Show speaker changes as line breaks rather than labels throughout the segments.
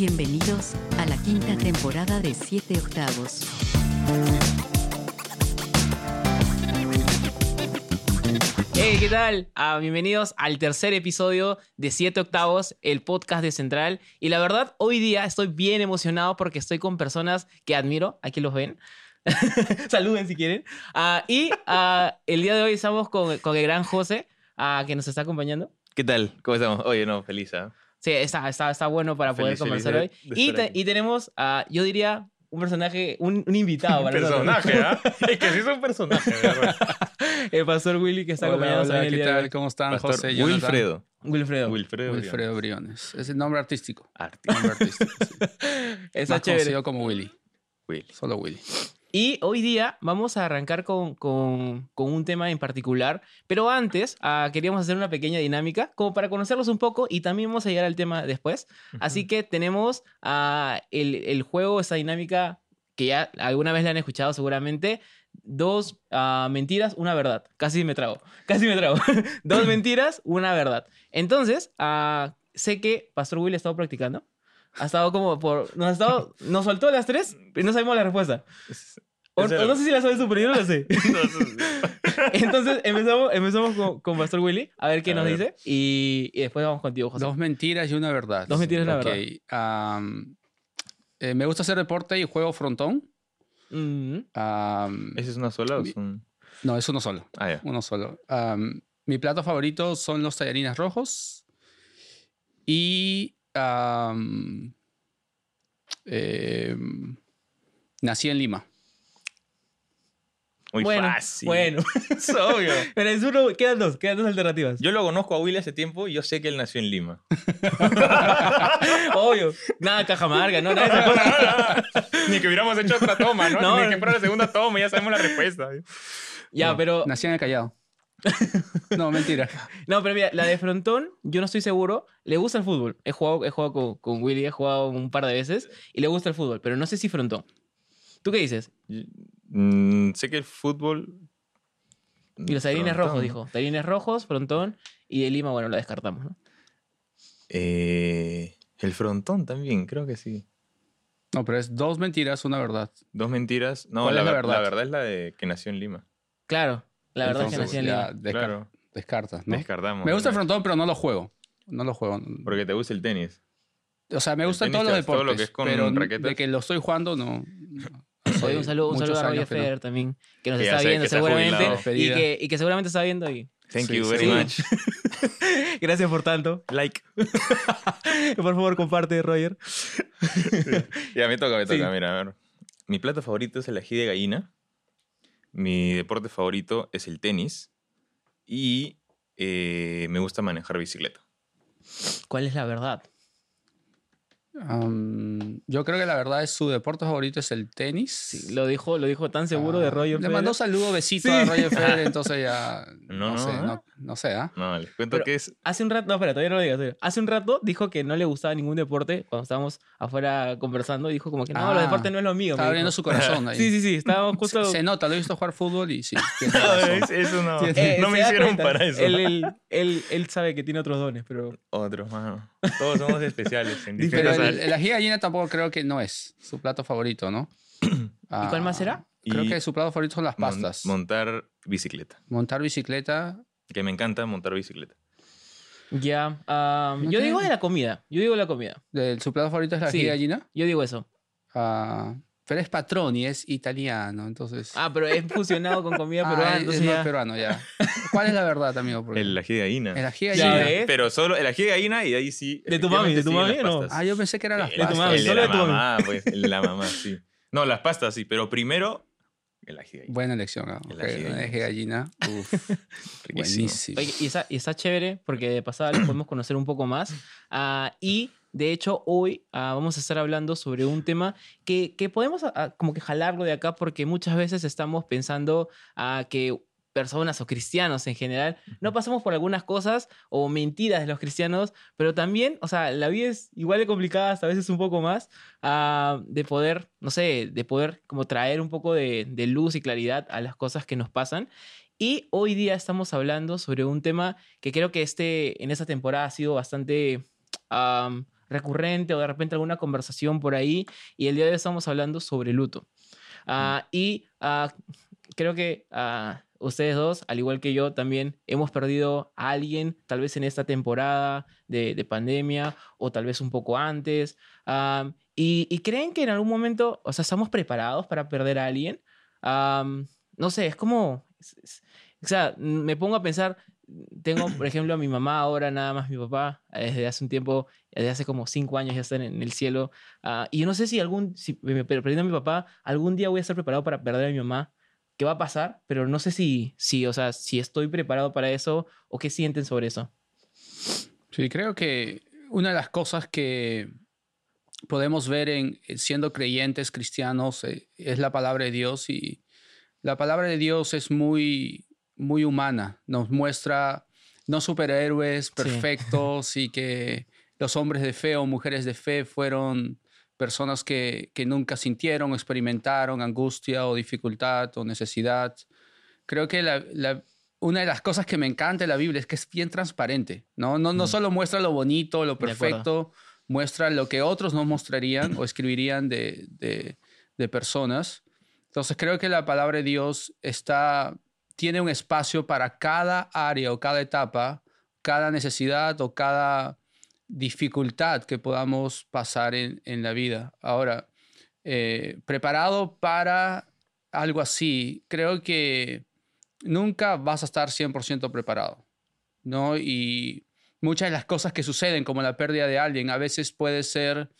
Bienvenidos a la quinta temporada de 7 octavos.
Hey, ¿qué tal? Ah, bienvenidos al tercer episodio de 7 octavos, el podcast de Central. Y la verdad, hoy día estoy bien emocionado porque estoy con personas que admiro. Aquí los ven. Saluden si quieren. Ah, y ah, el día de hoy estamos con, con el gran José, que nos está acompañando.
¿Qué tal? ¿Cómo estamos? Oye, no, feliz, ¿ah?
Sí, está, está, está bueno para poder
Feliz, feliz
conversar
de-
hoy.
de
Y, te- y tenemos, ah, yo diría, un personaje, un, un invitado. para nosotros.
Personaje, ¿ah? Es que sí es un personaje, ¿verdad?
el pastor Willy que está
Hola,
acompañándonos
hola,
el
¿qué tal? ¿Cómo están,
Pastor
José? Jonathan?
Wilfredo.
Wilfredo.
Wilfredo.
Wilfredo Briones. Es el nombre artístico.
Arti-
Nombre artístico. sí.
Está
Más
chévere.
conocido como Willy.
Willy.
Solo Willy.
Y hoy día vamos a arrancar con, con- con un tema en particular, pero antes ah, queríamos hacer una pequeña dinámica como para conocerlos un poco y también vamos a llegar al tema después. Así que tenemos ah, el, el juego, esa dinámica que ya alguna vez la han escuchado seguramente. Dos ah, mentiras, una verdad. Casi me trago, casi me trago. Dos mentiras, una verdad. Entonces, sé que Pastor Will ha estado practicando. Ha estado como por... Nos, ha estado, nos soltó las tres, pero no sabemos la respuesta. O, o no sé si la sabes tú, pero yo no la sé. Entonces empezamos, empezamos con, con Pastor Willy, a ver qué
A
nos
ver.
dice. Y, y después vamos contigo, José.
Dos mentiras y una verdad.
Dos mentiras y una
Ok, am, eh, me gusta hacer deporte y juego frontón.
Mm,
Am,
¿Esa es una sola o son...?
no, es uno solo.
Ah, ya.
Uno solo. Am, mi plato favorito son los tallarines rojos. Y em, nací en Lima.
Muy
bueno,
fácil.
bueno.
Es obvio.
Pero es uno, quedan dos, quedan dos alternativas.
Yo lo conozco a Willy hace tiempo y yo sé que él nació en Lima.
Obvio. Nada Cajamarca, no, nada.
Ni que hubiéramos hecho otra toma, ¿no?
No,
Ni que fuera la segunda toma, ya sabemos la respuesta.
Ya, pero...
Nací en el Callao. No, mentira.
No, pero mira, la de Frontón, yo no estoy seguro. Le gusta el fútbol. He jugado, he jugado con, con Willy, he jugado un par de veces y le gusta el fútbol, pero no sé si Frontón. ¿Tú qué dices?
Mm, sé que el fútbol...
Y los
Frontón.
rojos, dijo. Tallarines rojos, Frontón y de Lima, bueno, la descartamos, ¿no?
Eh, el frontón también, creo que sí.
No, pero es dos mentiras, una verdad.
Dos mentiras. No,
¿Cuál
la,
es la
ver-
verdad?
la verdad es la de que nació en Lima.
Claro, la verdad es que nací
Entonces,
en
ya
Lima.
descar-
Claro.
descartas, ¿no?
Descartamos.
Me gusta el frontón, pero no lo juego. No lo juego.
Porque te gusta el tenis.
O sea, me gustan todos los
te- todo
deportes.
lo que es con
pero
raquetas.
de que lo estoy jugando, no.
Oye, un saludo, un saludo a Roger
que no.
Federer también, que nos
Que
está
sé
viendo
que
seguramente
jubilado.
y que, y que seguramente está viendo y
Thank
Sí,
you very
Sí.
much.
gracias por tanto.
Like.
Por favor, comparte, Roger.
Ya me toca, me toca.
Sí.
Mira, a ver. Mi plato favorito es el ají de gallina. Mi deporte favorito es el tenis. Y eh, me gusta manejar bicicleta.
¿Cuál es la verdad?
Yo creo que la verdad es su deporte favorito es el tenis.
Sí, lo dijo, lo dijo tan seguro de
Ah,
Roger
Le
Federer.
mandó saludo, besito
Sí.
a Roger Federer, entonces ya.
No,
No,
no,
sé,
¿eh?
no, no sé, ¿ah?
No, les cuento
Pero-
que es.
Hace un rato, no, espera, todavía no lo digas. todavía. Hace un rato dijo que no le gustaba ningún deporte cuando estábamos afuera conversando. Dijo como que no,
Ah,
los deportes no es lo mío.
Estaba abriendo su corazón ahí.
Sí, sí, sí, estábamos justo.
Se, se nota, lo he visto jugar fútbol y sí.
es- eso no.
Eh,
no
se
me hicieron
cuenta.
para eso.
Él, él, él, él sabe que tiene otros dones, pero.
Otros, mano. Todos somos especiales. En
Pero
el,
áreas.
el ají de gallina tampoco creo que no es su plato favorito, ¿no?
¿Y cuál más
Ah,
será?
Creo
Y
que su plato favorito son las
mon-
pastas.
montar bicicleta.
Montar bicicleta.
Que me encanta montar bicicleta.
Ya.
No
yo digo de la comida. Yo digo la comida.
su plato favorito es la
Sí.
gallina.
Yo digo eso.
Ah, pero es patroni, es italiano, entonces.
Ah, pero es fusionado con comida
Ah,
peruana.
es-
entonces
es más
ya-
peruano, ya. ¿Cuál es la verdad, amigo? Porque-
El ají de gallina.
el ají de
Ya
gallina.
ves.
Pero solo el ají de gallina y ahí sí.
¿De tu mami? ¿De tu mami o no?
Ah, yo pensé que eran las
El-
de tu
pastas.
mami,
el de
solo
la
de tu mami.
mamá, pues. El de la mamá, sí. No, las pastas sí, pero primero el ají de gallina.
Buena elección, ¿ah?
El ají de
un ají de gallina. Uf, buenísimo.
Oye, y, está, y está chévere porque de pasada lo podemos conocer un poco más. Ah, y de hecho, hoy ah, vamos a estar hablando sobre un tema que, que podemos ah, como que jalarlo de acá porque muchas veces estamos pensando que personas o cristianos en general no pasamos por algunas cosas o mentiras de los cristianos, pero también, o sea, la vida es igual de complicada, hasta a veces un poco más, ah, de poder, no sé, de poder como traer un poco de, de luz y claridad a las cosas que nos pasan. Y hoy día estamos hablando sobre un tema que creo que este, en esta temporada ha sido bastante, am, recurrente o de repente alguna conversación por ahí. Y el día de hoy estamos hablando sobre luto. Ah, y ah, creo que ah, ustedes dos, al igual que yo, también hemos perdido a alguien, tal vez en esta temporada de, de pandemia o tal vez un poco antes. Y, creen que en algún momento, o sea, estamos preparados para perder a alguien. No sé, es como, o sea, me pongo a pensar, tengo, por ejemplo, a mi mamá ahora, nada más mi papá, eh, desde hace un tiempo, desde hace como cinco años ya están en el cielo. ah, y yo no sé si algún, si perdiendo a mi papá, algún día voy a estar preparado para perder a mi mamá. ¿Qué va a pasar? Pero no sé si, si, o sea, si estoy preparado para eso o qué sienten sobre eso.
Sí, creo que una de las cosas que podemos ver en eh, siendo creyentes cristianos eh, es la palabra de Dios y la palabra de Dios es muy muy humana, nos muestra no superhéroes perfectos y que los hombres de fe o mujeres de fe fueron personas que, que nunca sintieron, experimentaron angustia o dificultad o necesidad. Creo que la- la- una de las cosas que me encanta de la Biblia es que es bien transparente, ¿no? No, no solo muestra lo bonito, lo perfecto, muestra lo que otros no mostrarían o escribirían de, de- de personas. Entonces creo que la palabra de Dios está, tiene un espacio para cada área o cada etapa, cada necesidad o cada dificultad que podamos pasar en, en la vida. Ahora, eh, preparado para algo así, creo que nunca vas a estar 100% preparado, ¿no? Y muchas de las cosas que suceden, como la pérdida de alguien, a veces puede ser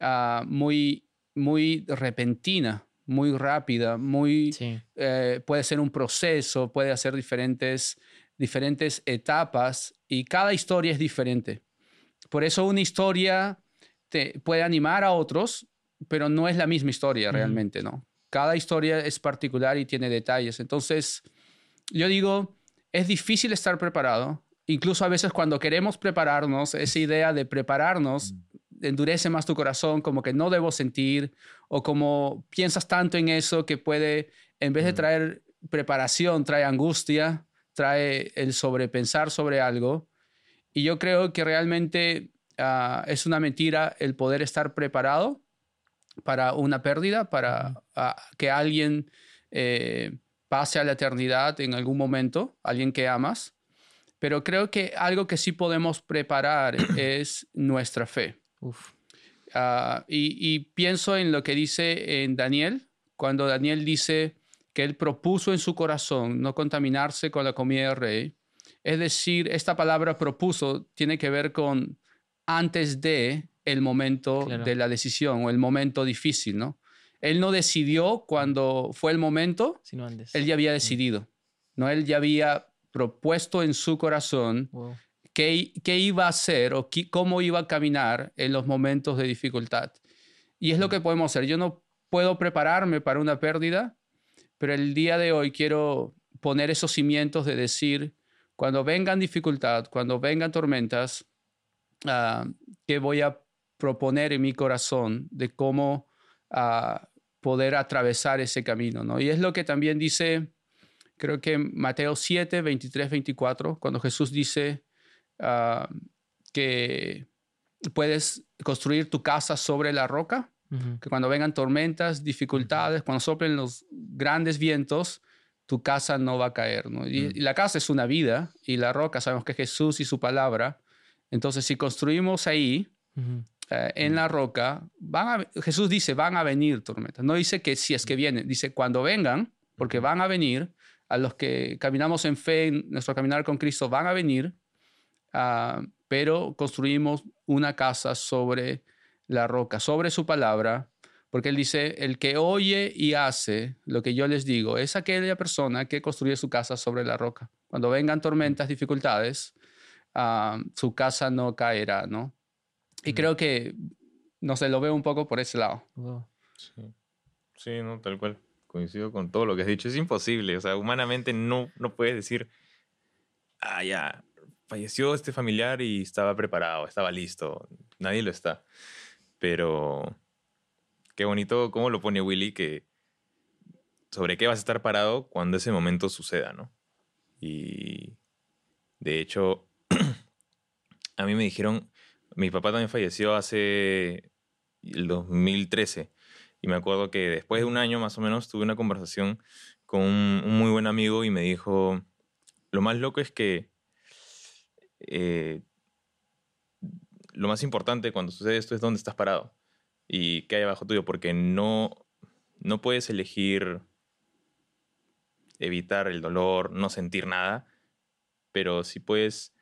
ah, muy, muy repentina, muy rápida, muy,
Sí.
eh, puede ser un proceso, puede hacer diferentes, diferentes etapas y cada historia es diferente. Por eso una historia te puede animar a otros, pero no es la misma historia realmente, ¿no? Cada historia es particular y tiene detalles. Entonces, yo digo, es difícil estar preparado. Incluso a veces cuando queremos prepararnos, esa idea de prepararnos endurece más tu corazón, como que no debo sentir, o como piensas tanto en eso que puede, en vez de
Mm.
traer preparación, trae angustia, trae el sobrepensar sobre algo. Y yo creo que realmente ah, es una mentira el poder estar preparado para una pérdida, para ah, que alguien eh, pase a la eternidad en algún momento, alguien que amas. Pero creo que algo que sí podemos preparar es nuestra fe.
Uf.
Ah, y, y pienso en lo que dice en Daniel, cuando Daniel dice que él propuso en su corazón no contaminarse con la comida del rey. Es decir, esta palabra propuso tiene que ver con antes de el momento
Claro.
de la decisión o el momento difícil, ¿no? Él no decidió cuando fue el momento,
Sino antes.
él ya había decidido, ¿no? Él ya había propuesto en su corazón
Wow.
qué, qué iba a hacer o qué- cómo iba a caminar en los momentos de dificultad. Y es lo que podemos hacer. Yo no puedo prepararme para una pérdida, pero el día de hoy quiero poner esos cimientos de decir, cuando vengan dificultad, cuando vengan tormentas, ah, ¿qué voy a proponer en mi corazón de cómo ah, poder atravesar ese camino? ¿no? Y es lo que también dice, creo que Mateo 7, 23, 24, cuando Jesús dice ah, que puedes construir tu casa sobre la roca, que cuando vengan tormentas, dificultades, cuando soplen los grandes vientos, tu casa no va a caer. ¿no? Y,
Mm.
y la casa es una vida y la roca sabemos que es Jesús y su palabra. Entonces, si construimos ahí, eh, en la roca, van a, Jesús dice, van a venir tormentas. No dice que si es que vienen, dice cuando vengan, porque van a venir, a los que caminamos en fe, en nuestro caminar con Cristo, van a venir, ah, pero construimos una casa sobre la roca, sobre su palabra, porque él dice, el que oye y hace lo que yo les digo, es aquella persona que construye su casa sobre la roca. Cuando vengan tormentas, dificultades, ah, su casa no caerá, ¿no? Y
Mm.
creo que, no sé, lo veo un poco por ese lado.
Wow.
Sí. Sí, no, tal cual. Coincido con todo lo que has dicho. Es imposible. O sea, humanamente no, no puedes decir, ah, ya, falleció este familiar y estaba preparado, estaba listo. Nadie lo está. Pero qué bonito cómo lo pone Willy, que sobre qué vas a estar parado cuando ese momento suceda, ¿no? Y de hecho, a mí me dijeron, mi papá también falleció hace el 2013. Y me acuerdo que después de un año más o menos tuve una conversación con un, muy buen amigo y me dijo, lo más loco es que eh, lo más importante cuando sucede esto es dónde estás parado y qué hay abajo tuyo, porque no, no puedes elegir evitar el dolor, no sentir nada, pero sí puedes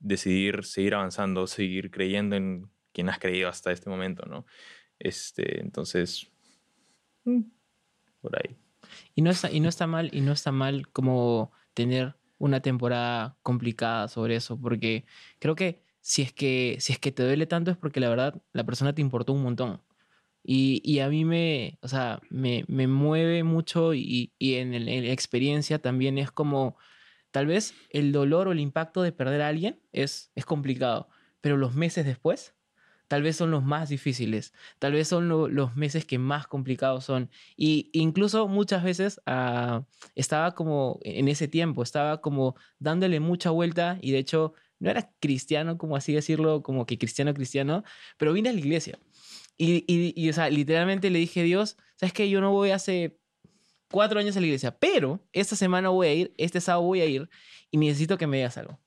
decidir seguir avanzando, seguir creyendo en quien has creído hasta este momento, ¿no? Este, entonces, mm, por ahí.
Y no está, y no está mal, y no está mal como tener una temporada complicada sobre eso, porque creo que si es que, si es que te duele tanto es porque la verdad la persona te importó un montón. Y, y a mí me, o sea, me, me mueve mucho y, y en, el- la experiencia también es como, tal vez el dolor o el impacto de perder a alguien es, es complicado, pero los meses después tal vez son los más difíciles, tal vez son lo- los meses que más complicados son. Y incluso muchas veces ah, estaba como en ese tiempo, estaba como dándole mucha vuelta y de hecho no era cristiano, como así decirlo, como que cristiano, cristiano, pero vine a la iglesia. Y, y, o sea, literalmente le dije a Dios, ¿sabes qué? Yo no voy hace cuatro años a la iglesia, pero esta semana voy a ir, este sábado voy a ir y necesito que me digas algo.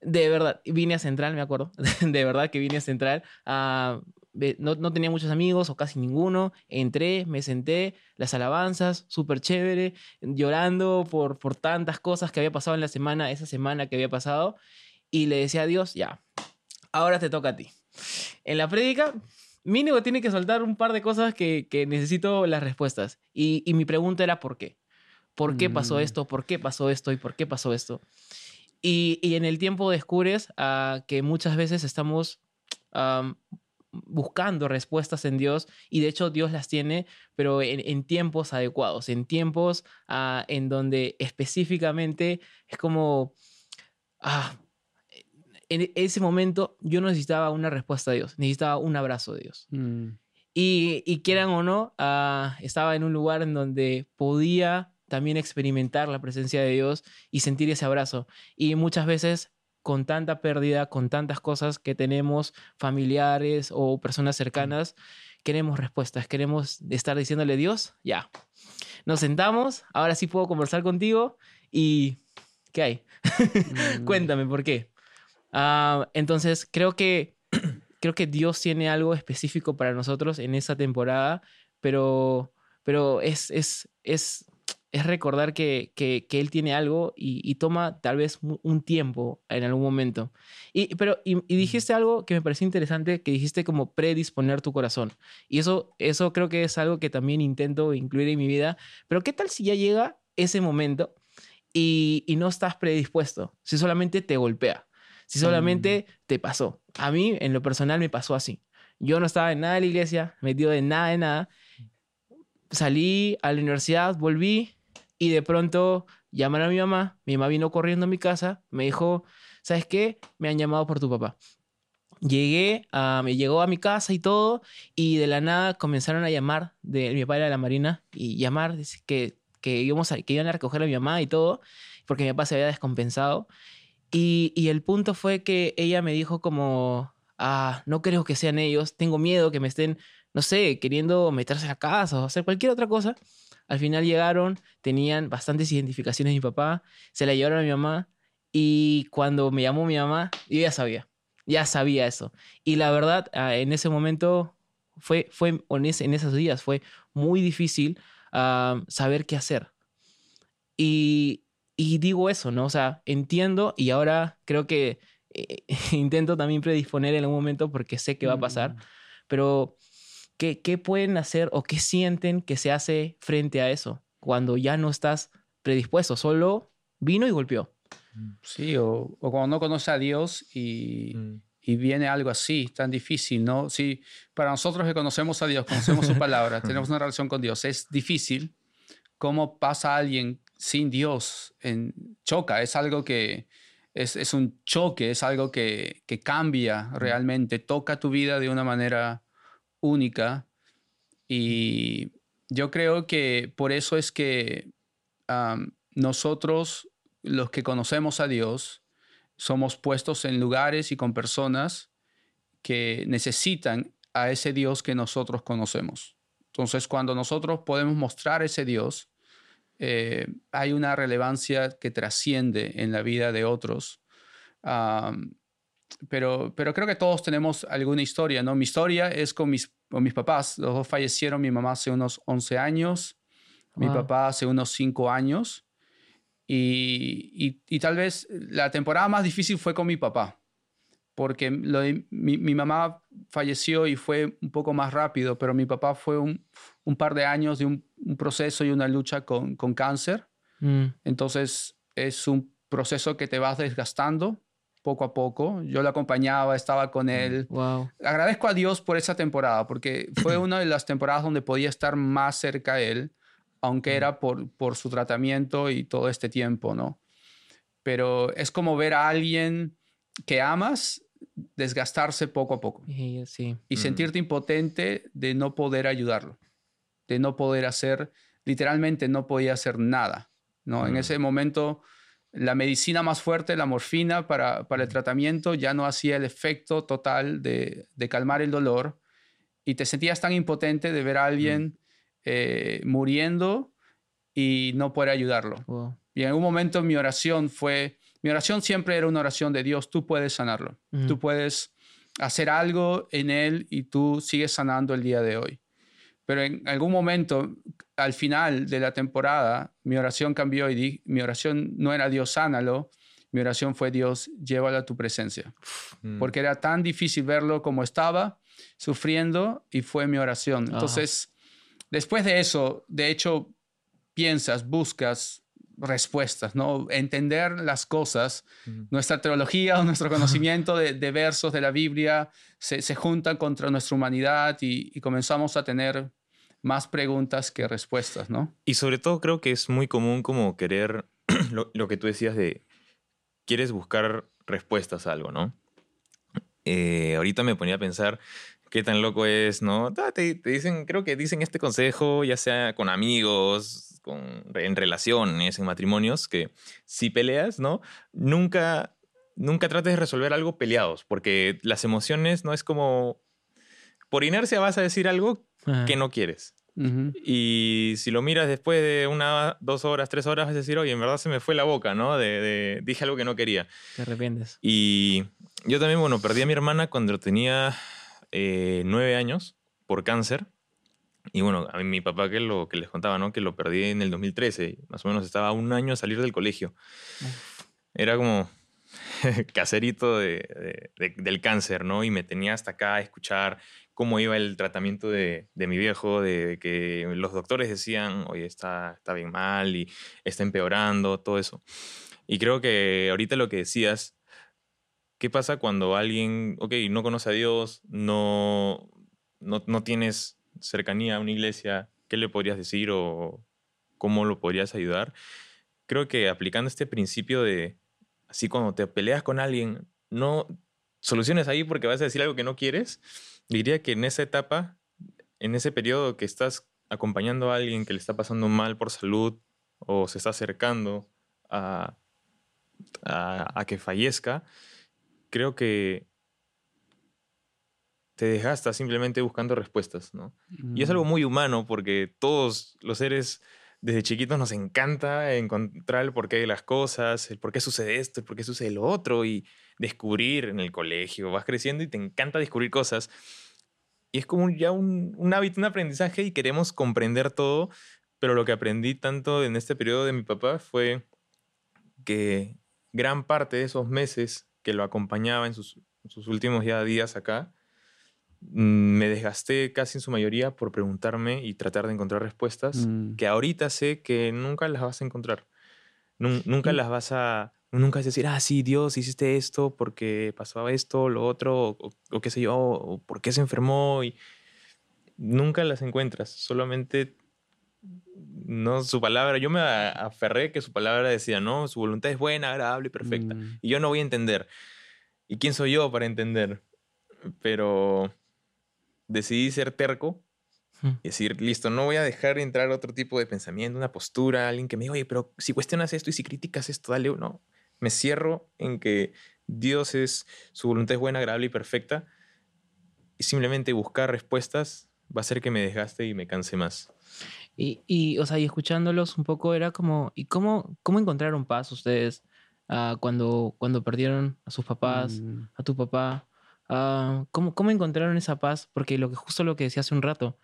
De verdad, vine a Central, me acuerdo. De verdad que vine a Central. ah, no, no tenía muchos amigos o casi ninguno. Entré, me senté, las alabanzas, súper chévere, llorando por, por tantas cosas que había pasado en la semana, esa semana que había pasado. Y le decía a Dios, ya, ahora te toca a ti. En la prédica, mínimo tiene que soltar un par de cosas que, que necesito las respuestas. Y, y mi pregunta era, ¿por qué? ¿Por qué pasó
Mm.
esto? ¿Por qué pasó esto? ¿Y por qué pasó esto? Y, y en el tiempo descubres ah, que muchas veces estamos am, buscando respuestas en Dios y de hecho Dios las tiene, pero en, en tiempos adecuados, en tiempos ah, en donde específicamente es como, ah, en ese momento yo necesitaba una respuesta de Dios, necesitaba un abrazo de Dios.
Mm,
Y, y quieran o no, ah, estaba en un lugar en donde podía también experimentar la presencia de Dios y sentir ese abrazo. Y muchas veces con tanta pérdida, con tantas cosas que tenemos, familiares o personas cercanas, queremos respuestas, queremos estar diciéndole Dios, ya, nos sentamos, ahora sí puedo conversar contigo y ¿qué hay?
mm,
Cuéntame por qué. Ah, entonces, creo que, creo que Dios tiene algo específico para nosotros en esa temporada, pero, pero es, es, es, es recordar que, que, que Él tiene algo y, y toma tal vez un tiempo en algún momento. Y, pero, y, y dijiste algo que me pareció interesante, que dijiste como predisponer tu corazón. Y eso, eso creo que es algo que también intento incluir en mi vida. Pero ¿qué tal si ya llega ese momento y, y no estás predispuesto? Si solamente te golpea, si solamente te pasó. A mí, en lo personal, me pasó así. Yo no estaba en nada de la iglesia, metido en nada de nada. Salí a la universidad, volví y de pronto llamaron a mi mamá. Mi mamá vino corriendo a mi casa, me dijo, ¿sabes qué? Me han llamado por tu papá. Llegué, a, me llegó a mi casa y todo, y de la nada comenzaron a llamar, de, mi papá era de la Marina, y llamar que, que, íbamos a, que iban a recoger a mi mamá y todo, porque mi papá se había descompensado. Y, el punto fue que ella me dijo como, ah, no creo que sean ellos, tengo miedo que me estén, no sé, queriendo meterse a casa o hacer cualquier otra cosa. Al final llegaron, tenían bastantes identificaciones de mi papá, se la llevaron a mi mamá y cuando me llamó mi mamá, yo ya sabía, ya sabía eso. Y la verdad, ah, en ese momento fue, fue en, ese- en esos días, fue muy difícil ah, saber qué hacer. Y, y digo eso, ¿no? O sea, entiendo y ahora creo que eh, intento también predisponer en algún momento porque sé que va a pasar,
mm,
pero ¿qué, ¿qué pueden hacer o qué sienten que se hace frente a eso cuando ya no estás predispuesto? Solo vino y golpeó.
Sí, o, o cuando no conoce a Dios y,
Mm.
y viene algo así, tan difícil, ¿no? Sí, para nosotros que conocemos a Dios, conocemos su palabra, tenemos una relación con Dios, es difícil. ¿Cómo pasa alguien sin Dios? En, choca, es algo que es, es un choque, es algo que, que cambia realmente, toca tu vida de una manera única. Y yo creo que por eso es que nosotros, los que conocemos a Dios, somos puestos en lugares y con personas que necesitan a ese Dios que nosotros conocemos. Entonces, cuando nosotros podemos mostrar ese Dios, eh, hay una relevancia que trasciende en la vida de otros. pero, pero creo que todos tenemos alguna historia, ¿no? Mi historia es con mis, con mis papás. Los dos fallecieron, mi mamá hace unos 11 años, mi papá hace unos 5 años. Y, y, tal vez la temporada más difícil fue con mi papá, porque mi, mi, mamá falleció y fue un poco más rápido, pero mi papá fue un, un par de años de un, un, proceso y una lucha con, con cáncer. Mm. Entonces es un proceso que te vas desgastando poco a poco. Yo lo acompañaba, estaba con mm, él.
Wow.
Agradezco a Dios por esa temporada, porque fue una de las temporadas donde podía estar más cerca a él aunque era por, por su tratamiento y todo este tiempo, ¿no? Pero es como ver a alguien que amas desgastarse poco a poco.
Sí.
Y sentirte impotente de no poder ayudarlo, de no poder hacer, literalmente no podía hacer nada, ¿no? En ese momento la medicina más fuerte, la morfina para, para el tratamiento, ya no hacía el efecto total de, de, calmar el dolor y te sentías tan impotente de ver a alguien eh, muriendo y no poder ayudarlo. Y en un momento mi oración fue, mi oración siempre era una oración de Dios, tú puedes sanarlo, tú puedes hacer algo en él y tú sigues sanando el día de hoy. Pero en algún momento, al final de la temporada, mi oración cambió y di, mi oración no era Dios sánalo, mi oración fue Dios llévalo a tu presencia. Mm. Porque era tan difícil verlo como estaba, sufriendo, y fue mi oración. Entonces, Después de eso, de hecho, piensas, buscas respuestas, ¿no? Entender las cosas. Nuestra teología o nuestro conocimiento de, versos de la Biblia se, se juntan contra nuestra humanidad y, comenzamos a tener más preguntas que respuestas, ¿no?
Y sobre todo creo que es muy común como querer, lo, que tú decías de, quieres buscar respuestas a algo, ¿no? Eh, ahorita me ponía a pensar qué tan loco es, ¿no? Te, dicen, creo que dicen este consejo, ya sea con amigos, con, en relaciones, en matrimonios, que si peleas, ¿no? Nunca, nunca trates de resolver algo peleados, porque las emociones no es como, por inercia vas a decir algo que no quieres. Y si lo miras después de una, dos horas, tres horas, vas a decir, oye, en verdad se me fue la boca, ¿no? De, dije algo que no quería.
Te arrepientes.
Y yo también, bueno, perdí a mi hermana cuando tenía eh, nueve años por cáncer. Y bueno, a mí mi papá que lo que les contaba, ¿no? Que lo perdí en el 2013. Más o menos estaba un año a salir del colegio. Era como caserito de, del cáncer, ¿no? Y me tenía hasta acá a escuchar cómo iba el tratamiento de, mi viejo, de que los doctores decían, oye, está, está bien mal y está empeorando, todo eso. Y creo que ahorita lo que decías ¿Qué pasa cuando alguien, ok, no conoce a Dios, no, no, tienes cercanía a una iglesia? ¿Qué le podrías decir o cómo lo podrías ayudar? Creo que aplicando este principio de, así cuando te peleas con alguien, no soluciones ahí porque vas a decir algo que no quieres, diría que en esa etapa, en ese periodo que estás acompañando a alguien que le está pasando mal por salud o se está acercando a, a que fallezca, creo que te desgastas simplemente buscando respuestas, ¿no? Y es algo mm. muy humano porque todos los seres desde chiquitos nos encanta encontrar el porqué de las cosas, el por qué sucede esto, el por qué sucede lo otro y descubrir en el colegio. Vas creciendo y te encanta descubrir cosas. Y es como ya un, un hábito, un aprendizaje y queremos comprender todo. Pero lo que aprendí tanto en este periodo de mi papá fue que gran parte de esos meses que lo acompañaba en sus, últimos días acá, me desgasté casi en su mayoría por preguntarme y tratar de encontrar respuestas mm. que ahorita sé que nunca las vas a encontrar. nunca las vas a... Nunca vas a decir, ah, sí, Dios, hiciste esto porque pasaba esto, lo otro, o, qué sé yo, o por qué se enfermó. Y nunca las encuentras. Solamente no su palabra, yo me aferré que su palabra decía, no, su voluntad es buena, agradable y perfecta. Mm. Y yo no voy a entender. ¿Y quién soy yo para entender? Pero decidí ser terco y decir, listo, no voy a dejar entrar otro tipo de pensamiento, una postura, alguien que me diga, oye, pero si cuestionas esto y si criticas esto, dale, no. Me cierro en que Dios es, su voluntad es buena, agradable y perfecta simplemente buscar respuestas va a hacer que me desgaste y me canse más.
Y, y, o sea, y escuchándolos un poco era como, ¿y cómo, cómo encontraron paz ustedes ah, cuando, cuando perdieron a sus papás,
Mm.
a tu papá? Ah, ¿cómo, ¿Cómo encontraron esa paz? Porque lo que, justo lo que decía hace un rato,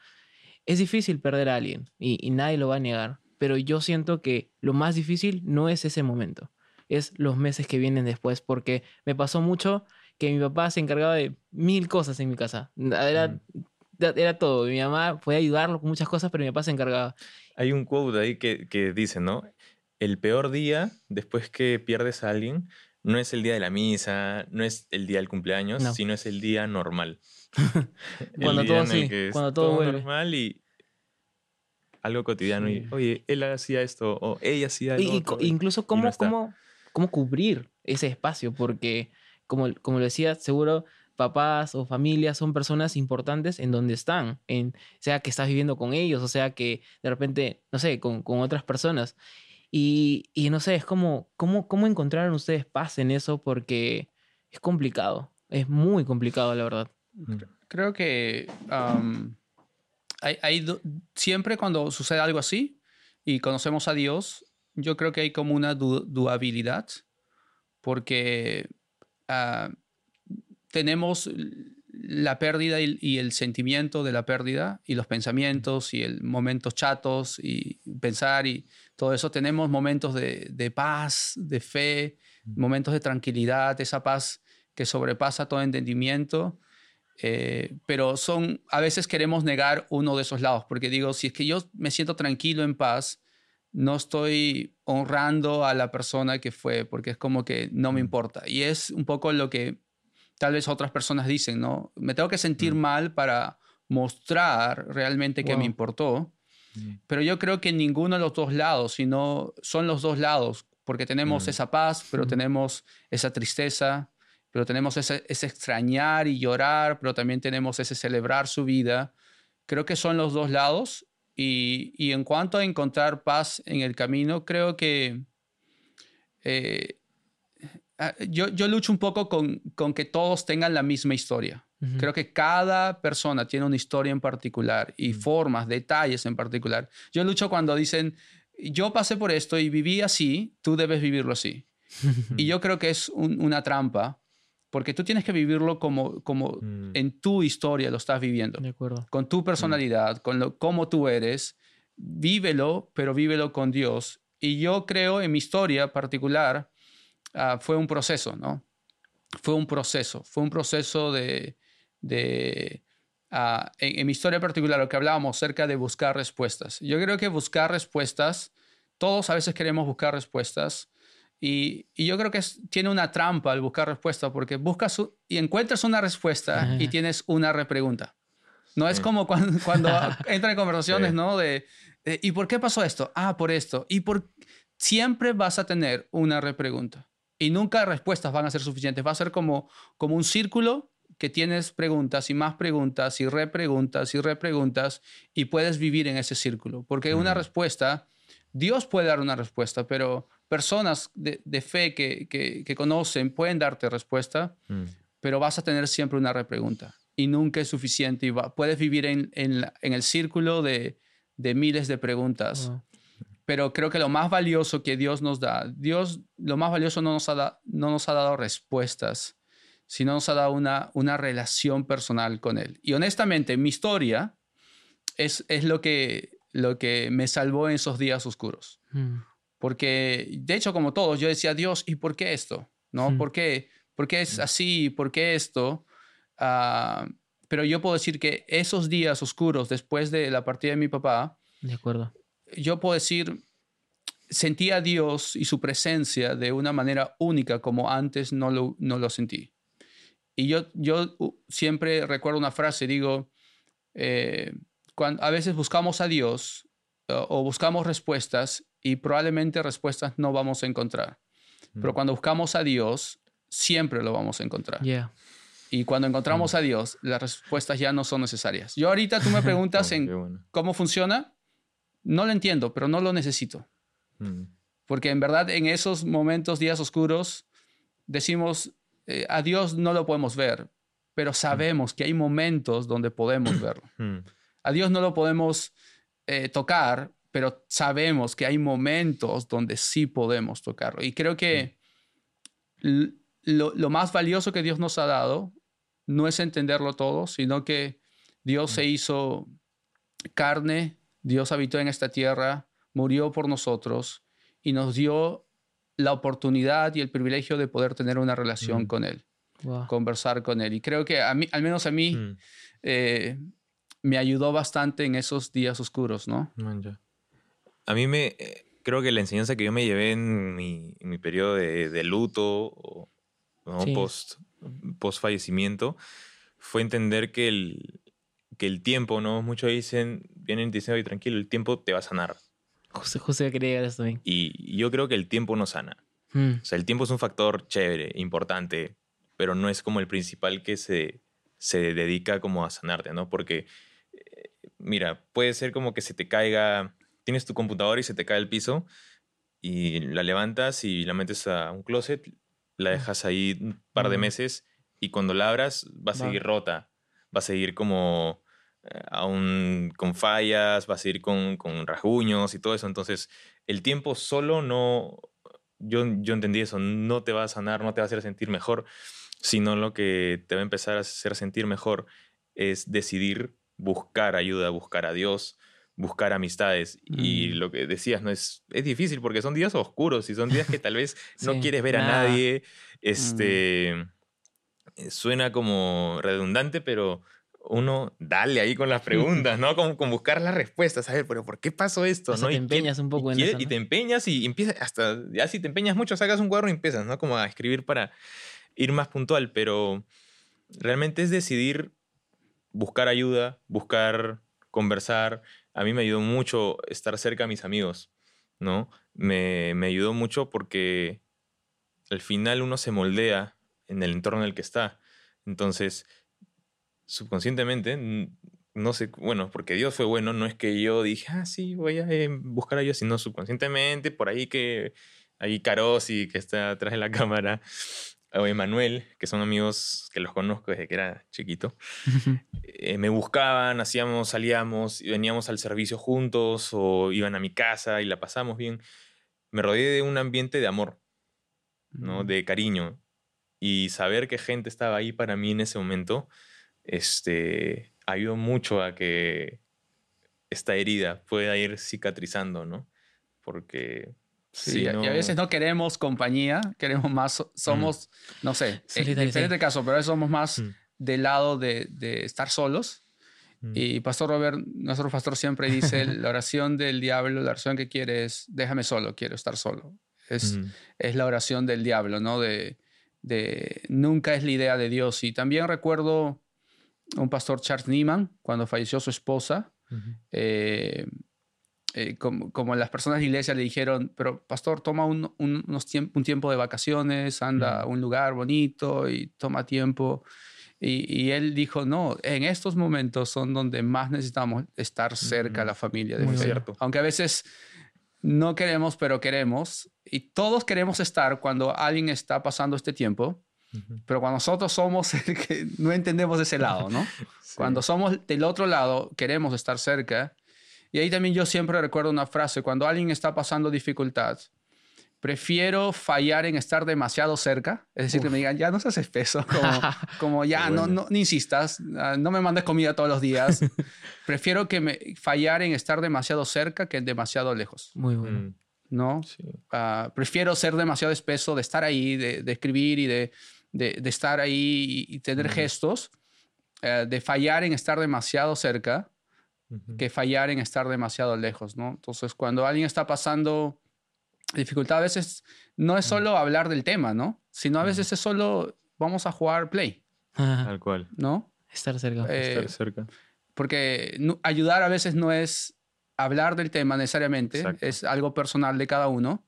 es difícil perder a alguien y, y nadie lo va a negar, pero yo siento que lo más difícil no es ese momento, es los meses que vienen después, porque me pasó mucho que mi papá se encargaba de mil cosas en mi casa. Era,
Mm.
era todo. Mi mamá podía ayudarlo con muchas cosas, pero mi papá se encargaba.
Hay un quote ahí que, que dice, ¿no? El peor día después que pierdes a alguien no es el día de la misa, no es el día del cumpleaños,
No.
sino es el día normal.
Cuando
día
todo sí, cuando todo vuelve.
normal y algo cotidiano.
Sí.
Y, oye, él hacía esto o ella hacía
Y,
algo.
y incluso cómo, cómo, cómo cubrir ese espacio, porque como, como lo decía, seguro papás o familias son personas importantes en donde están, en, sea que estás viviendo con ellos, o sea que de repente, no sé, con, con otras personas. Y, y no sé, es como, ¿cómo, ¿cómo encontraron ustedes paz en eso? Porque es complicado, es muy complicado, la verdad.
Creo que hay, hay do- siempre cuando sucede algo así y conocemos a Dios, yo creo que hay como una du- duabilidad, porque ah, tenemos la pérdida y, y el sentimiento de la pérdida y los pensamientos y el momentos chatos y pensar y todo eso. Tenemos momentos de, de paz, de fe, momentos de tranquilidad, esa paz que sobrepasa todo entendimiento. Eh, pero son, a veces queremos negar uno de esos lados, porque digo, si es que yo me siento tranquilo, en paz, no estoy honrando a la persona que fue, porque es como que no me importa. Y es un poco lo que tal vez otras personas dicen, ¿no? Me tengo que sentir
Mm.
mal para mostrar realmente que me
Wow.
importó,
Mm.
pero yo creo que ninguno de los dos lados, sino son los dos lados, porque tenemos
Mm.
esa paz, pero
Mm.
tenemos esa tristeza, pero tenemos ese, ese extrañar y llorar, pero también tenemos ese celebrar su vida. Creo que son los dos lados. Y, y en cuanto a encontrar paz en el camino, creo que eh, yo, yo lucho un poco con, con que todos tengan la misma historia.
Ujú.
Creo que cada persona tiene una historia en particular y
Mm.
formas, detalles en particular. Yo lucho cuando dicen, yo pasé por esto y viví así, tú debes vivirlo así. Y yo creo que es un- una trampa, porque tú tienes que vivirlo como, como
Mm.
en tu historia lo estás viviendo,
De acuerdo.
con tu personalidad, con lo, cómo tú eres. Vívelo, pero vívelo con Dios. Y yo creo en mi historia particular, ah, fue un proceso, ¿no? Fue un proceso, fue un proceso de... de ah, en, en mi historia particular, lo que hablábamos acerca de buscar respuestas. Yo creo que buscar respuestas, todos a veces queremos buscar respuestas, y, y yo creo que es- tiene una trampa al buscar respuesta, porque buscas y encuentras una respuesta y tienes una repregunta. No es
Sí.
como cuando, cuando entran en conversaciones,
Sí.
¿no? De, de, ¿y por qué pasó esto? Ah, por esto. Y por siempre vas a tener una repregunta. Y nunca respuestas van a ser suficientes. Va a ser como, como un círculo que tienes preguntas y más preguntas y repreguntas y repreguntas y puedes vivir en ese círculo. Porque una
Mm.
respuesta, Dios puede dar una respuesta, pero personas de, de fe que, que, que conocen pueden darte respuesta,
Mm.
pero vas a tener siempre una repregunta y nunca es suficiente y va- puedes vivir en, en, la- en el círculo de, de miles de preguntas.
Wow.
Pero creo que lo más valioso que Dios nos da, Dios lo más valioso no nos ha, da- no nos ha dado respuestas, sino nos ha dado una, una relación personal con Él. Y honestamente, mi historia es, es lo, que, lo que me salvó en esos días oscuros.
Mm.
Porque, de hecho, como todos, yo decía, Dios, ¿y por qué esto? ¿No?
Hmm.
¿Por qué? ¿Por qué es así? ¿Por qué esto? Ah, pero yo puedo decir que esos días oscuros después de la partida de mi papá,
De acuerdo.
Yo puedo decir, sentí a Dios y su presencia de una manera única como antes no lo, no lo sentí. Y yo, yo uh, siempre recuerdo una frase, digo, eh, cuando, a veces buscamos a Dios uh, o buscamos respuestas y probablemente respuestas no vamos a encontrar. Pero
Mm.
cuando buscamos a Dios, siempre lo vamos a encontrar.
Yeah.
Y cuando encontramos a Dios, las respuestas ya no son necesarias. Yo ahorita tú me preguntas
Oh,
en
bueno.
cómo funciona, no lo entiendo, pero no lo necesito.
Mm.
Porque en verdad en esos momentos, días oscuros, decimos, eh, a Dios no lo podemos ver, pero sabemos que hay momentos donde podemos verlo.
Mm,
A Dios no lo podemos eh, tocar, pero sabemos que hay momentos donde sí podemos tocarlo. Y creo que lo más valioso que Dios nos ha dado no es entenderlo todo, sino que Dios se hizo carne, Dios habitó en esta tierra, murió por nosotros y nos dio la oportunidad y el privilegio de poder tener una relación
Mm.
con Él,
Wow.
conversar con Él. Y creo que a mí, al menos a mí,
mm,
eh, me ayudó bastante en esos días oscuros, ¿no?
man, ya. A mí me... eh, Creo que la enseñanza que yo me llevé en mi, en mi periodo de, de luto o ¿no?
Sí.
post, post fallecimiento fue entender que el, que el tiempo, ¿no? Muchos dicen, vienen y dicen, "Oye, tranquilo, el tiempo te va a sanar.
Justo, justo quería llegar a esto también.
Y yo creo que el tiempo no sana.
Mm,
O sea, el tiempo es un factor chévere, importante, pero no es como el principal que se, se dedica como a sanarte, ¿no? Porque, eh, mira, puede ser como que se te caiga, tienes tu computadora y se te cae al piso y la levantas y la metes a un closet, la dejas ahí un par de
Mm.
meses y cuando la abras va a
Va.
seguir rota, va a seguir como eh, aún con fallas, va a seguir con, con rasguños y todo eso. Entonces, el tiempo solo no, yo, yo entendí eso, no te va a sanar, no te va a hacer sentir mejor, sino lo que te va a empezar a hacer sentir mejor es decidir buscar ayuda, buscar a Dios, buscar amistades. Y
Mm.
lo que decías, no es, es difícil porque son días oscuros y son días que tal vez no quieres ver a nadie. Este eh, suena como redundante, pero uno dale ahí con las preguntas, ¿no? Con, con buscar las respuestas, a ver, pero ¿por qué pasó esto?
Hasta
¿no?
te
Y
empeñas un poco
y
en eso,
Y te empeñas y empiezas hasta, ya si te empeñas mucho, sacas un cuaderno y empiezas, ¿no? Como a escribir para ir más puntual, pero realmente es decidir buscar ayuda, buscar conversar. A mí me ayudó mucho estar cerca a mis amigos, ¿no? Me, me ayudó mucho porque al final uno se moldea en el entorno en el que está. Entonces, subconscientemente, no sé, bueno, porque Dios fue bueno, no es que yo dije, ah, sí, voy a eh, buscar a Dios, sino subconscientemente, por ahí que ahí Carosi, que está atrás de la cámara, o Emanuel, que son amigos que los conozco desde que era chiquito, eh, me buscaban, hacíamos, salíamos, y veníamos al servicio juntos o iban a mi casa y la pasamos bien. Me rodeé de un ambiente de amor, ¿no?
Mm.
De cariño. Y saber que gente estaba ahí para mí en ese momento, este, ayudó mucho a que esta herida pueda ir cicatrizando, ¿no? Porque
Sí,
si
y a-
no-
y a veces no queremos compañía, queremos más, so- somos, no sé, en
Solidaridad.
diferente caso, pero a veces somos más
Mm.
del lado de, de estar solos.
Mm.
Y Pastor Robert, nuestro pastor siempre dice, la oración del diablo, la oración que quiere es, déjame solo, quiero estar solo. Es,
Mm.
es la oración del diablo, ¿no? De, de nunca es la idea de Dios. Y también recuerdo un pastor Charles Nieman, cuando falleció su esposa, eh, eh, como, como las personas de la iglesia le dijeron, pero pastor, toma un, un- unos tiemp- un tiempo de vacaciones, anda a un lugar bonito y toma tiempo. Y, y él dijo, no, en estos momentos son donde más necesitamos estar cerca a la familia de
Muy
fe.
cierto.
Aunque a veces no queremos, pero queremos. Y todos queremos estar cuando alguien está pasando este tiempo. Pero cuando nosotros somos el que no entendemos ese lado, ¿no?
Sí.
Cuando somos del otro lado, queremos estar cerca. Y ahí también yo siempre recuerdo una frase, cuando alguien está pasando dificultad, prefiero fallar en estar demasiado cerca, es decir, que me digan, ya no seas espeso, como, como ya,
Qué
no,
bueno.
no, no insistas, ah, no me mandes comida todos los días. prefiero que me fallar en estar demasiado cerca que demasiado lejos,
Muy bueno.
Mm,
¿no?
sí.
Ah, prefiero ser demasiado espeso, de estar ahí, de, de escribir y de, de- de estar ahí y, y tener gestos, eh, de fallar en estar demasiado cerca que fallar en estar demasiado lejos, ¿no? Entonces, cuando alguien está pasando dificultad, a veces no es solo hablar del tema, ¿no? Sino a veces es solo vamos a jugar play,
Tal cual.
¿no?
Estar cerca.
Eh,
Estar cerca.
porque no- ayudar a veces no es hablar del tema necesariamente,
Exacto.
es algo personal de cada uno,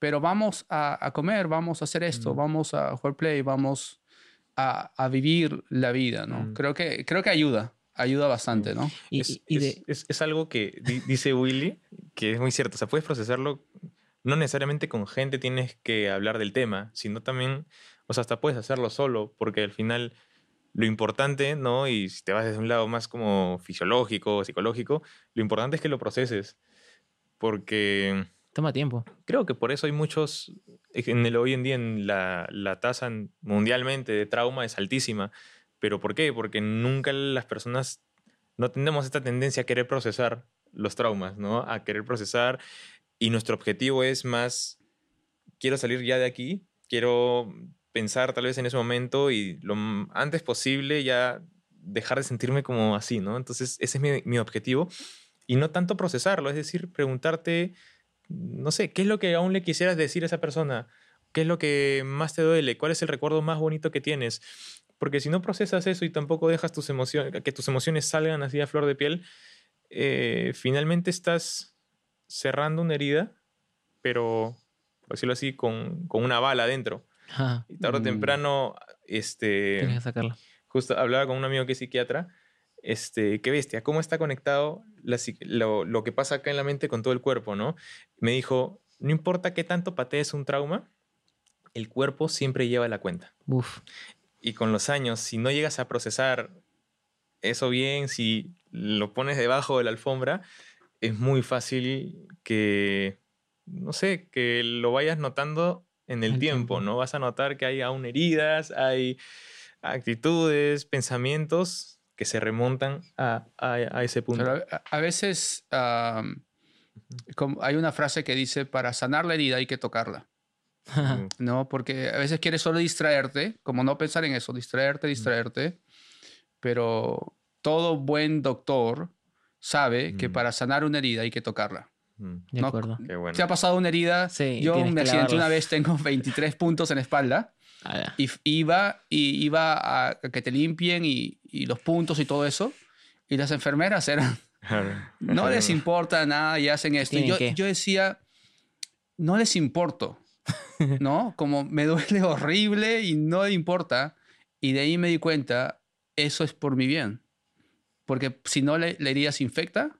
pero vamos a, a comer, vamos a hacer esto,
Mm.
vamos a jugar play, vamos a, a vivir la vida, ¿no?
Mm.
Creo, que, creo que ayuda, ayuda bastante, ¿no?
y,
es,
y- y
es-
de,
es- es algo que di- dice Willy, que es muy cierto. O sea, puedes procesarlo, no necesariamente con gente tienes que hablar del tema, sino también, o sea, hasta puedes hacerlo solo, porque al final lo importante, ¿no? Y si te vas desde un lado más como fisiológico, psicológico, lo importante es que lo proceses. Porque
Toma tiempo.
creo que por eso hay muchos, en el, hoy en día en la, la tasa mundialmente de trauma es altísima. ¿Pero por qué? Porque nunca las personas, no tenemos esta tendencia a querer procesar los traumas, ¿no? A querer procesar y nuestro objetivo es más, quiero salir ya de aquí, quiero pensar tal vez en ese momento y lo antes posible ya dejar de sentirme como así, ¿no? Entonces ese es mi, mi objetivo y no tanto procesarlo, es decir, preguntarte, no sé, ¿qué es lo que aún le quisieras decir a esa persona? ¿Qué es lo que más te duele? ¿Cuál es el recuerdo más bonito que tienes? Porque si no procesas eso y tampoco dejas tus emociones, que tus emociones salgan así a flor de piel, eh, finalmente estás cerrando una herida, pero, por decirlo así, con, con una bala adentro. Y tarde o
Mm.
temprano,
Tienes
este,
que sacarla.
justo hablaba con un amigo que es psiquiatra, este, qué bestia, cómo está conectado la lo, lo que pasa acá en la mente con todo el cuerpo, ¿no? Me dijo, no importa qué tanto patees un trauma, el cuerpo siempre lleva la cuenta.
Uf.
Y con los años, si no llegas a procesar eso bien, si lo pones debajo de la alfombra, es muy fácil que, no sé, que lo vayas notando en el
El
tiempo,
tiempo.
¿no? Vas a notar que hay aún heridas, hay actitudes, pensamientos que se remontan a, a- a ese punto.
Pero a, a veces como hay una frase que dice, para sanar la herida hay que tocarla, ¿no? Porque a veces quieres solo distraerte, como no pensar en eso, distraerte, distraerte, pero todo buen doctor sabe que para sanar una herida hay que tocarla.
De
No,
acuerdo.
Qué bueno.
¿Te ha pasado una herida?
Sí,
Yo me accidenté una vez, tengo 23 puntos en la espalda
Ah, ya.
y iba, y iba a, a que te limpien y, y los puntos y todo eso. Y las enfermeras eran, no les importa nada y hacen esto. Y
¿Tienen
yo, yo decía, no les importo, ¿no? Como me duele horrible y no le importa. Y de ahí me di cuenta, eso es por mi bien. Porque si no, le- la herida se infecta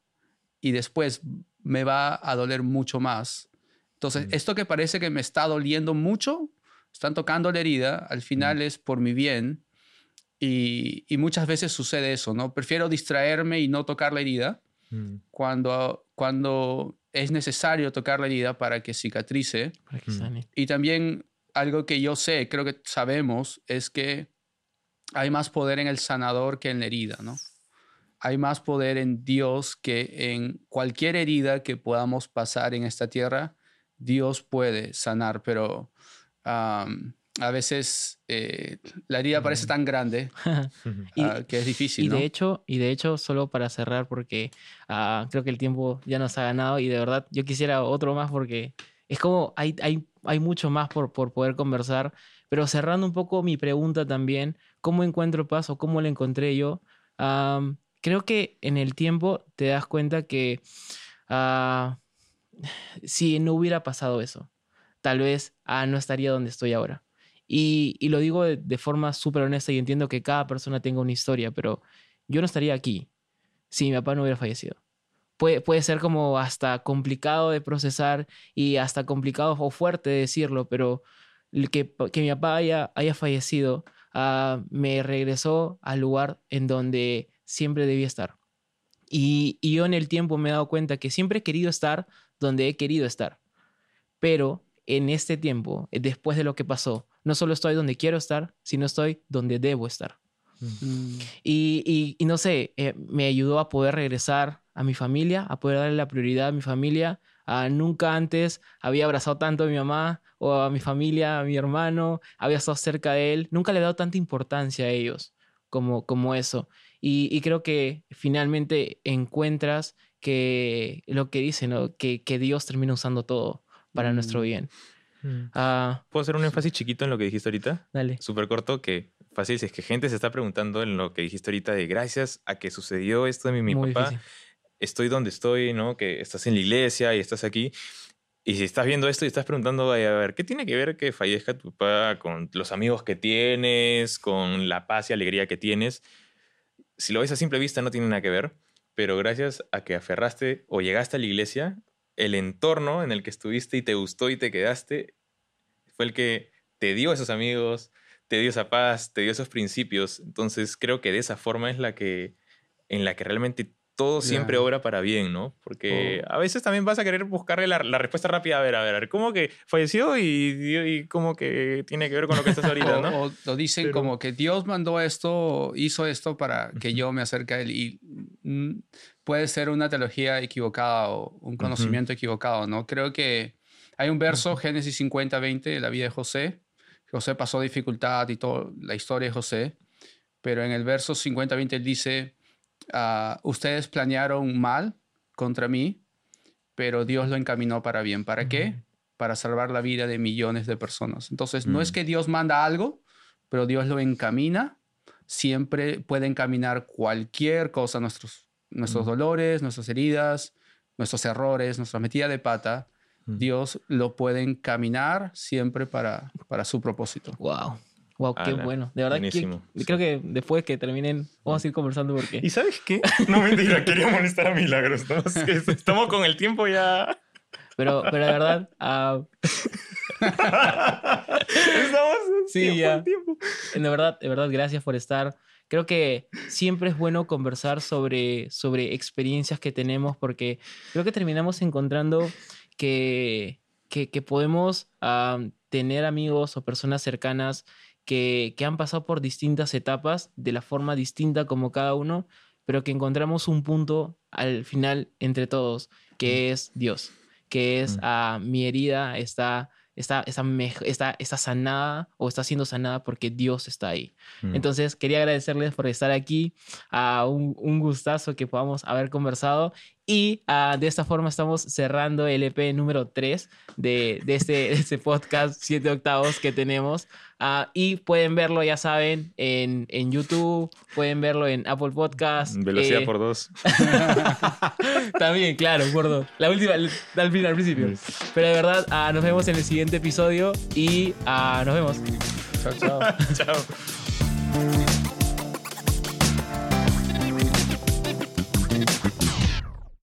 y después me va a doler mucho más. Entonces,
Mm.
esto que parece que me está doliendo mucho, están tocando la herida, al final es por mi bien. Y, y muchas veces sucede eso, ¿no? Prefiero distraerme y no tocar la herida
Mm,
cuando, cuando es necesario tocar la herida para que cicatrice.
Para que
Mm.
sane.
Y también algo que yo sé, creo que sabemos, es que hay más poder en el sanador que en la herida, ¿no? Hay más poder en Dios que en cualquier herida que podamos pasar en esta tierra. Dios puede sanar, pero am, a veces eh, la herida parece tan grande
Y-
ah, que es difícil,
Y
¿no?
de hecho, y de hecho, solo para cerrar, porque ah, creo que el tiempo ya nos ha ganado y de verdad yo quisiera otro más porque es como hay, hay, hay mucho más por, por poder conversar, pero cerrando un poco mi pregunta también, ¿cómo encuentro paz o cómo la encontré yo? Am, creo que en el tiempo te das cuenta que ah, si no hubiera pasado eso, tal vez ah, no estaría donde estoy ahora. Y, y lo digo de, forma súper honesta y entiendo que cada persona tenga una historia, pero yo no estaría aquí si mi papá no hubiera fallecido. Puede, puede ser como hasta complicado de procesar y hasta complicado o fuerte de decirlo, pero que, que mi papá haya, haya fallecido ah, me regresó al lugar en donde siempre debía estar. Y, y yo en el tiempo me he dado cuenta que siempre he querido estar donde he querido estar. Pero en este tiempo, eh, después de lo que pasó, no solo estoy donde quiero estar, sino estoy donde debo estar.
Mm,
Y, y- y no sé, eh, me ayudó a poder regresar a mi familia, a poder darle la prioridad a mi familia. Nunca antes había abrazado tanto a mi mamá o a mi familia, a mi hermano, había estado cerca de él. Nunca le he dado tanta importancia a ellos como, como eso. Y, y creo que finalmente encuentras que lo que dice, ¿no? que, que Dios termina usando todo para nuestro
Mm.
bien.
mm.
Ah,
¿Puedo hacer un énfasis chiquito en lo que dijiste ahorita?
dale.
Súper corto, que fácil, si es que gente se está preguntando en lo que dijiste ahorita de gracias a que sucedió esto de mi,
Muy
papá,
difícil.
estoy donde estoy, ¿no? Que estás en la iglesia y estás aquí. Y si estás viendo esto y estás preguntando, "Ay, a ver, ¿qué tiene que ver que fallezca tu papá con los amigos que tienes, con la paz y alegría que tienes? Si lo ves a simple vista, no tiene nada que ver, pero gracias a que aferraste o llegaste a la iglesia, el entorno en el que estuviste y te gustó y te quedaste fue el que te dio esos amigos, te dio esa paz, te dio esos principios. Entonces creo que de esa forma es la que, en la que realmente todo siempre obra para bien, ¿no? Porque
Oh.
a veces también vas a querer buscarle la, la respuesta rápida. A ver, a ver, a ver, ¿cómo que falleció y, y cómo que tiene que ver con lo que estás ahorita,
O,
no?
o lo dicen
Pero-
como que Dios mandó esto, hizo esto para que yo me acerque a Él. Y mm, puede ser una teología equivocada o un conocimiento equivocado, ¿no? Creo que hay un verso, Génesis 50, 20, de la vida de José. José pasó dificultad y toda la historia de José. Pero en el verso 50, 20 él dice, ah, ustedes planearon mal contra mí, pero Dios lo encaminó para bien. ¿Para qué? Para salvar la vida de millones de personas. Entonces, no es
Mm.
que Dios manda algo, pero Dios lo encamina. Siempre puede encaminar cualquier cosa, nuestros, nuestros
Mm.
dolores, nuestras heridas, nuestros errores, nuestra metida de pata.
Mm.
Dios lo puede encaminar siempre para, para su propósito.
Wow. Wow, qué
Ala,
bueno. De verdad que
buenísimo, sí.
creo que después que terminen vamos a ir conversando porque
¿Y sabes qué? No mentira, quería molestar a Milagros. ¿no? Es que Estamos con el tiempo ya.
pero pero de verdad ah,
Estamos en
Sí,
tiempo,
ya.
tiempo.
de verdad, de verdad gracias por estar. Creo que siempre es bueno conversar sobre, sobre experiencias que tenemos porque creo que terminamos encontrando que, que, que podemos ah, tener amigos o personas cercanas que, que han pasado por distintas etapas de la forma distinta como cada uno, pero que encontramos un punto al final entre todos, que es Dios, que es
Mm.
ah, mi herida está, está, está, está, está sanada o está siendo sanada porque Dios está ahí.
Mm.
Entonces, quería agradecerles por estar aquí. a un, un gustazo que podamos haber conversado. Y ah, de esta forma estamos cerrando el EP número 3 de, de, este, de este podcast 7 octavos que tenemos. Ah, y pueden verlo, ya saben, en, en YouTube, pueden verlo en Apple Podcast.
Velocidad
eh,
por dos.
También, claro, por dos. La última, al, final, al principio. Pero de verdad, ah, nos vemos en el siguiente episodio y nos vemos.
Chao, chao.
Chao.